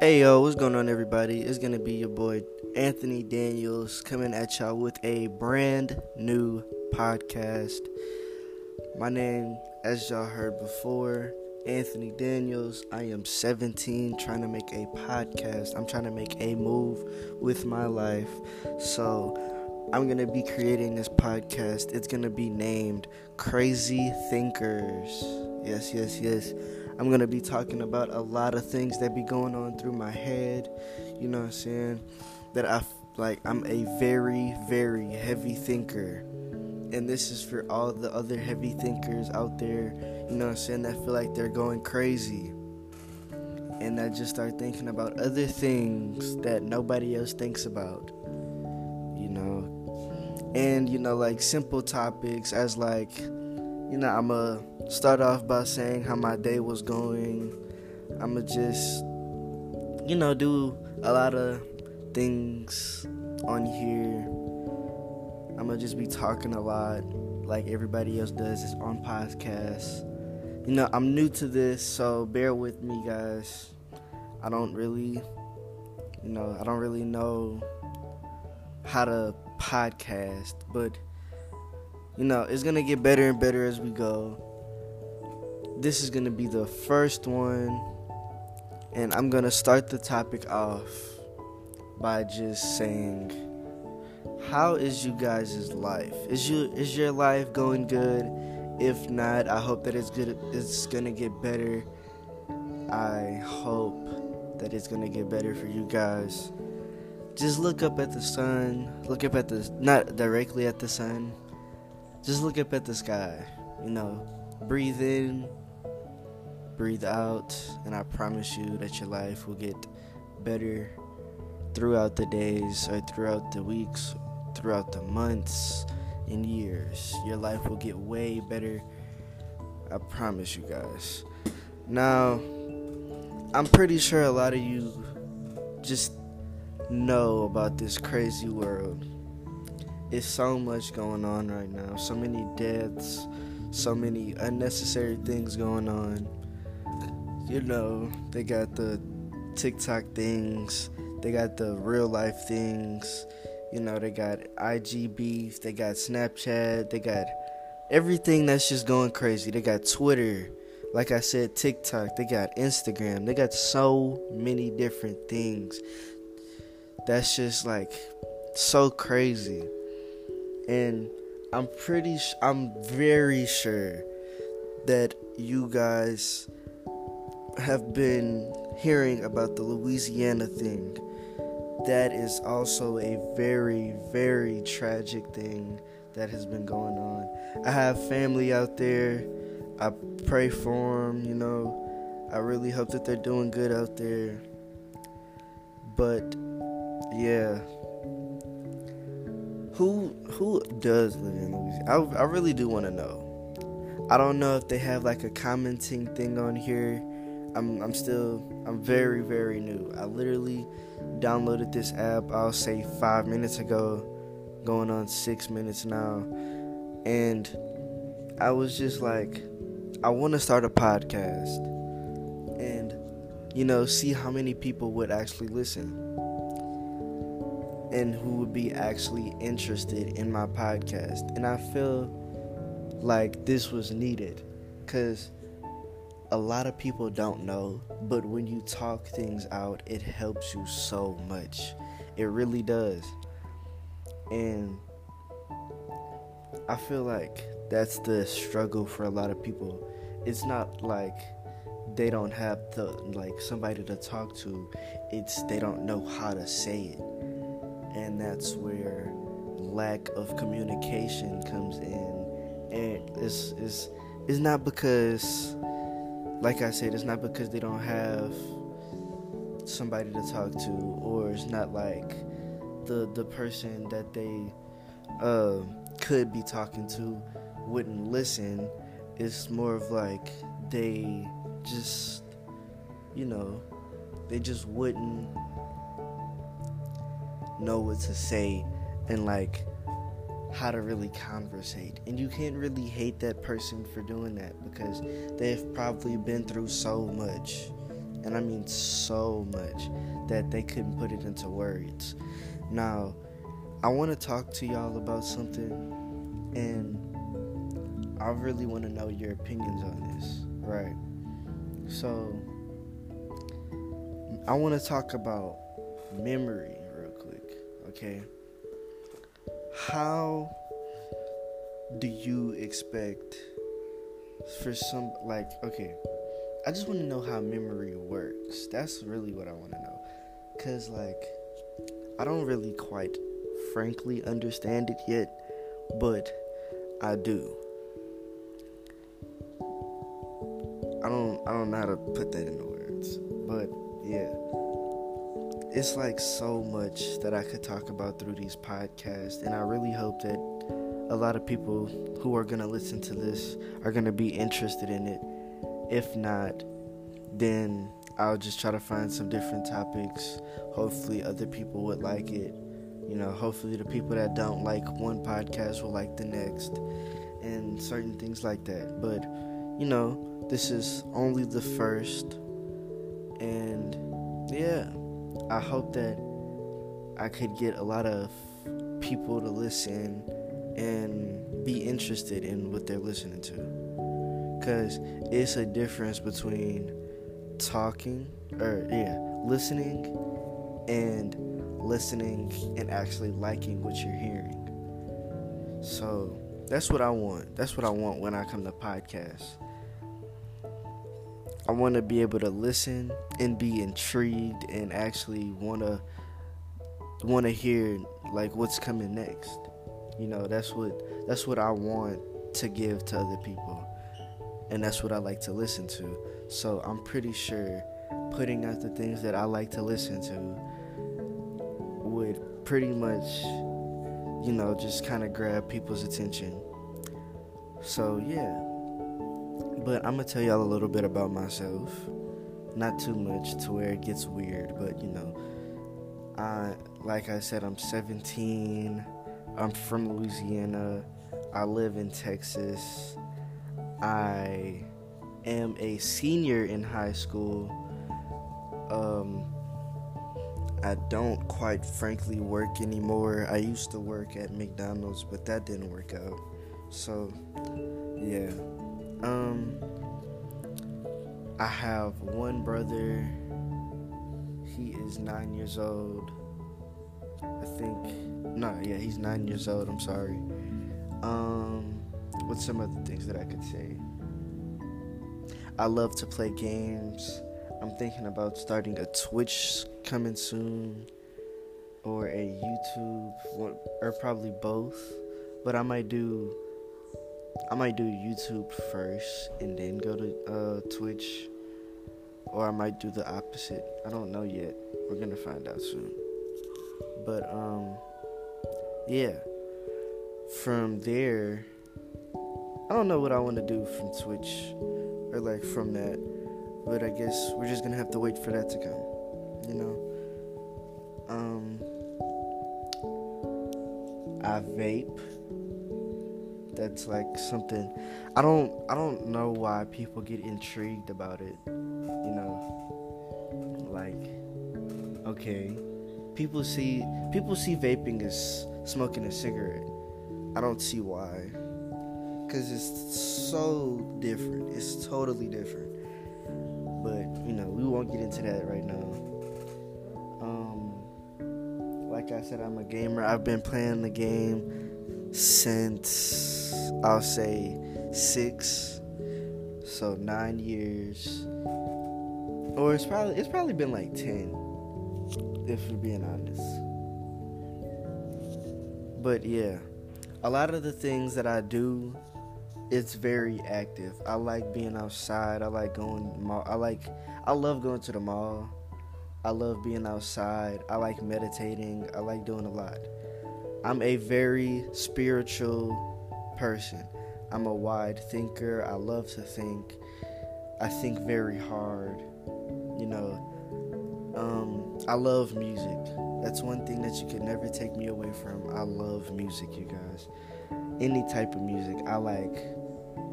Hey yo, what's going on, everybody? It's gonna be your boy Anthony Daniels coming at y'all with a brand new podcast. My name, as y'all heard before, Anthony Daniels. I am 17, trying to make a podcast. I'm trying to make a move with my life. So, I'm gonna be creating this podcast. It's gonna be named Crazy Thinkers. Yes, yes, yes. I'm going to be talking about a lot of things that be going on through my head, you know what I'm saying? That I like I'm a very very heavy thinker. And this is for all the other heavy thinkers out there, you know what I'm saying, that feel like they're going crazy. And I just start thinking about other things that nobody else thinks about. You know, and you know like simple topics as like you know, I'm to start off by saying how my day was going. I'm going to just, you know, do a lot of things on here. I'm going to just be talking a lot like everybody else does is on podcasts. You know, I'm new to this, so bear with me, guys. I don't really, you know, I don't really know how to podcast, but you know, it's gonna get better and better as we go. This is gonna be the first one, and I'm gonna start the topic off by just saying, How is you guys' life? Is you is your life going good? If not, I hope that it's good it's gonna get better. I hope that it's gonna get better for you guys. Just look up at the sun. Look up at the not directly at the sun just look up at the sky. You know, breathe in, breathe out, and I promise you that your life will get better throughout the days or throughout the weeks, throughout the months and years. Your life will get way better. I promise you guys. Now, I'm pretty sure a lot of you just know about this crazy world it's so much going on right now. So many deaths, so many unnecessary things going on. You know, they got the TikTok things, they got the real life things. You know, they got IG beef, they got Snapchat, they got everything that's just going crazy. They got Twitter, like I said, TikTok, they got Instagram, they got so many different things. That's just like so crazy and I'm pretty I'm very sure that you guys have been hearing about the Louisiana thing. That is also a very very tragic thing that has been going on. I have family out there. I pray for them, you know. I really hope that they're doing good out there. But yeah, who who does live in Louisiana? I, I really do want to know. I don't know if they have like a commenting thing on here. I'm I'm still I'm very very new. I literally downloaded this app. I'll say five minutes ago, going on six minutes now, and I was just like, I want to start a podcast, and you know, see how many people would actually listen and who would be actually interested in my podcast. And I feel like this was needed because a lot of people don't know, but when you talk things out, it helps you so much. It really does. And I feel like that's the struggle for a lot of people. It's not like they don't have the like somebody to talk to. It's they don't know how to say it and that's where lack of communication comes in and it's it's it's not because like I said it's not because they don't have somebody to talk to or it's not like the the person that they uh, could be talking to wouldn't listen. It's more of like they just you know they just wouldn't know what to say. And like how to really conversate. And you can't really hate that person for doing that because they've probably been through so much. and I mean so much that they couldn't put it into words. Now, I want to talk to y'all about something, and I really want to know your opinions on this, right? So, I want to talk about memory real quick, okay? How do you expect for some, like, okay, I just want to know how memory works. That's really what I want to know. Because, like, I don't really quite frankly understand it yet, but I do. I don't I don't know how to put that into words. But yeah. It's like so much that I could talk about through these podcasts and I really hope that a lot of people who are going to listen to this are going to be interested in it. If not, then I'll just try to find some different topics. Hopefully other people would like it. You know, hopefully the people that don't like one podcast will like the next and certain things like that. But, you know, this is only the first. And yeah, I hope that I could get a lot of people to listen and be interested in what they're listening to. Because it's a difference between talking, or yeah, listening and listening and actually liking what you're hearing. So that's what I want. That's what I want when I come to podcasts. I want to be able to listen and be intrigued and actually want to want to hear like what's coming next. You know, that's what that's what I want to give to other people. And that's what I like to listen to. So I'm pretty sure putting out the things that I like to listen to would pretty much, you know, just kind of grab people's attention. So, yeah. But I'm to tell y'all a little bit about myself. Not too much to where it gets weird, but you know, I like I said I'm 17. I'm from Louisiana. I live in Texas. I am a senior in high school. Um, I don't quite frankly work anymore. I used to work at McDonald's, but that didn't work out. So, yeah. Um I have one brother. He is 9 years old. I think no, yeah, he's 9 years old. I'm sorry. Um what's some other things that I could say? I love to play games. I'm thinking about starting a Twitch coming soon or a YouTube or probably both. But I might do I might do YouTube first and then go to uh, Twitch or I might do the opposite. I don't know yet. We're to find out soon. But um yeah. From there I don't know what I want to do from Twitch or like from that. But I guess we're just gonna have to wait for that to come. You know. Um I vape. That's like something I don't I don't know why people get intrigued about it. You know. Like okay. People see people see vaping as smoking a cigarette. I don't see why because it's so different. It's totally different. But you know, we won't get into that right now. Um, like I said, I'm a gamer. I've been playing the game since I'll say six, so nine years, or it's probably it's probably been like ten, if we're being honest. But yeah, a lot of the things that I do it's very active. I like being outside. I like going. I like. I love going to the mall. I love being outside. I like meditating. I like doing a lot. I'm a very spiritual person. I'm a wide thinker. I love to think. I think very hard. You know, um, I love music. That's one thing that you can never take me away from. I love music, you guys. Any type of music. I like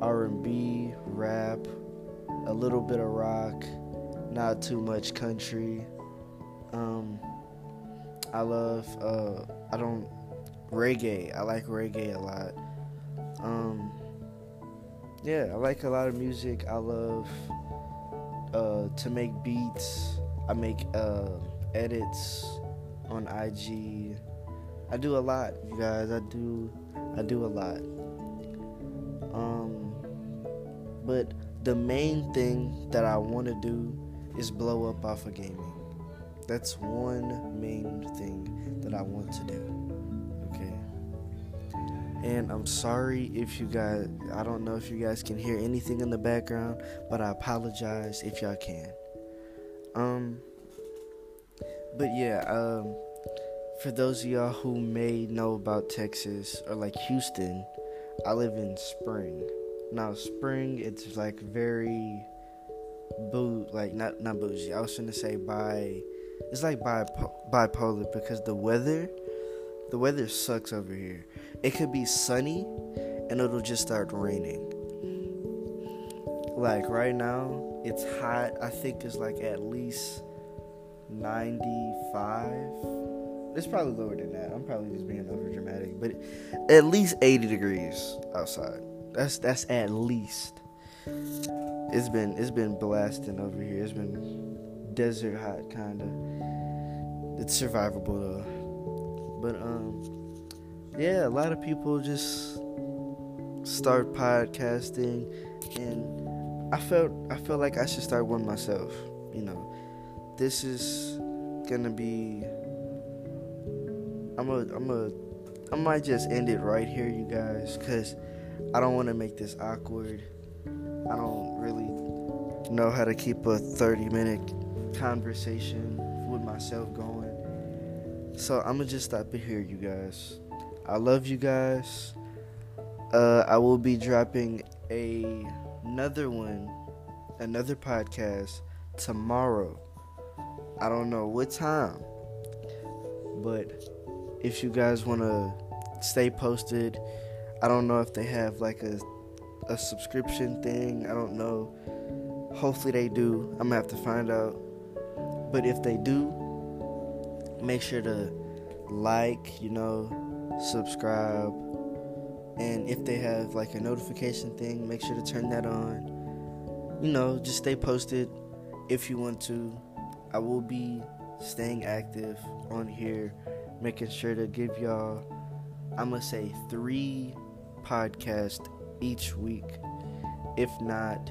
R&B, rap, a little bit of rock. not too much country. Um, I love. Uh, I don't reggae. I like reggae a lot. Yeah, I like a lot of music. I love uh, to make beats. I make uh, edits on IG. I do a lot, you guys. I do. I do a lot. Um, but the main thing that I want to do is blow up off of gaming. That's one main thing that I want to do. And I'm sorry if you guys, I don't know if you guys can hear anything in the background, but I apologize if y'all can. Um, but yeah, um, for those of y'all who may know about Texas or like Houston, I live in Spring. Now, Spring, it's like very boo, like not not bougie. I was gonna say by, it's like bipo- bipolar because the weather, the weather sucks over here. It could be sunny, and it'll just start raining. Like right now, it's hot. I think it's like at least 95. It's probably lower than that. I'm probably just being over dramatic, but at least 80 degrees outside. That's that's at least. It's been it's been blasting over here. It's been desert hot kind of. It's survivable though. But um yeah, a lot of people just start podcasting and I felt I felt like I should start one myself, you know. This is gonna be I'm a I'm a I might just end it right here, you guys, cuz I don't want to make this awkward. I don't really know how to keep a 30 minute conversation with myself going. So I'm to just stop it here, you guys. I love you guys. Uh, I will be dropping a another one, another podcast tomorrow. I don't know what time, but if you guys want to stay posted, I don't know if they have like a a subscription thing. I don't know. Hopefully they do. I'm gonna have to find out. But if they do, make sure to like, you know, subscribe. And if they have like a notification thing, make sure to turn that on. You know, just stay posted if you want to. I will be staying active on here, making sure to give y'all, I'm gonna say three podcasts each week, if not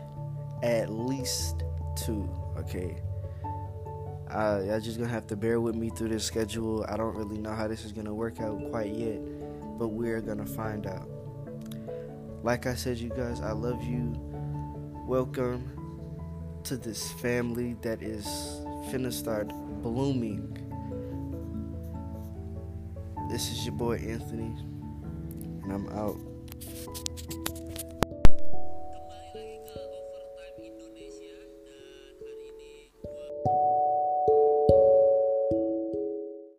at least two. Okay. Uh, y'all just gonna have to bear with me through this schedule. I don't really know how this is gonna work out quite yet, but we're gonna find out. Like I said, you guys, I love you. Welcome to this family that is finna start blooming. This is your boy Anthony, and I'm out.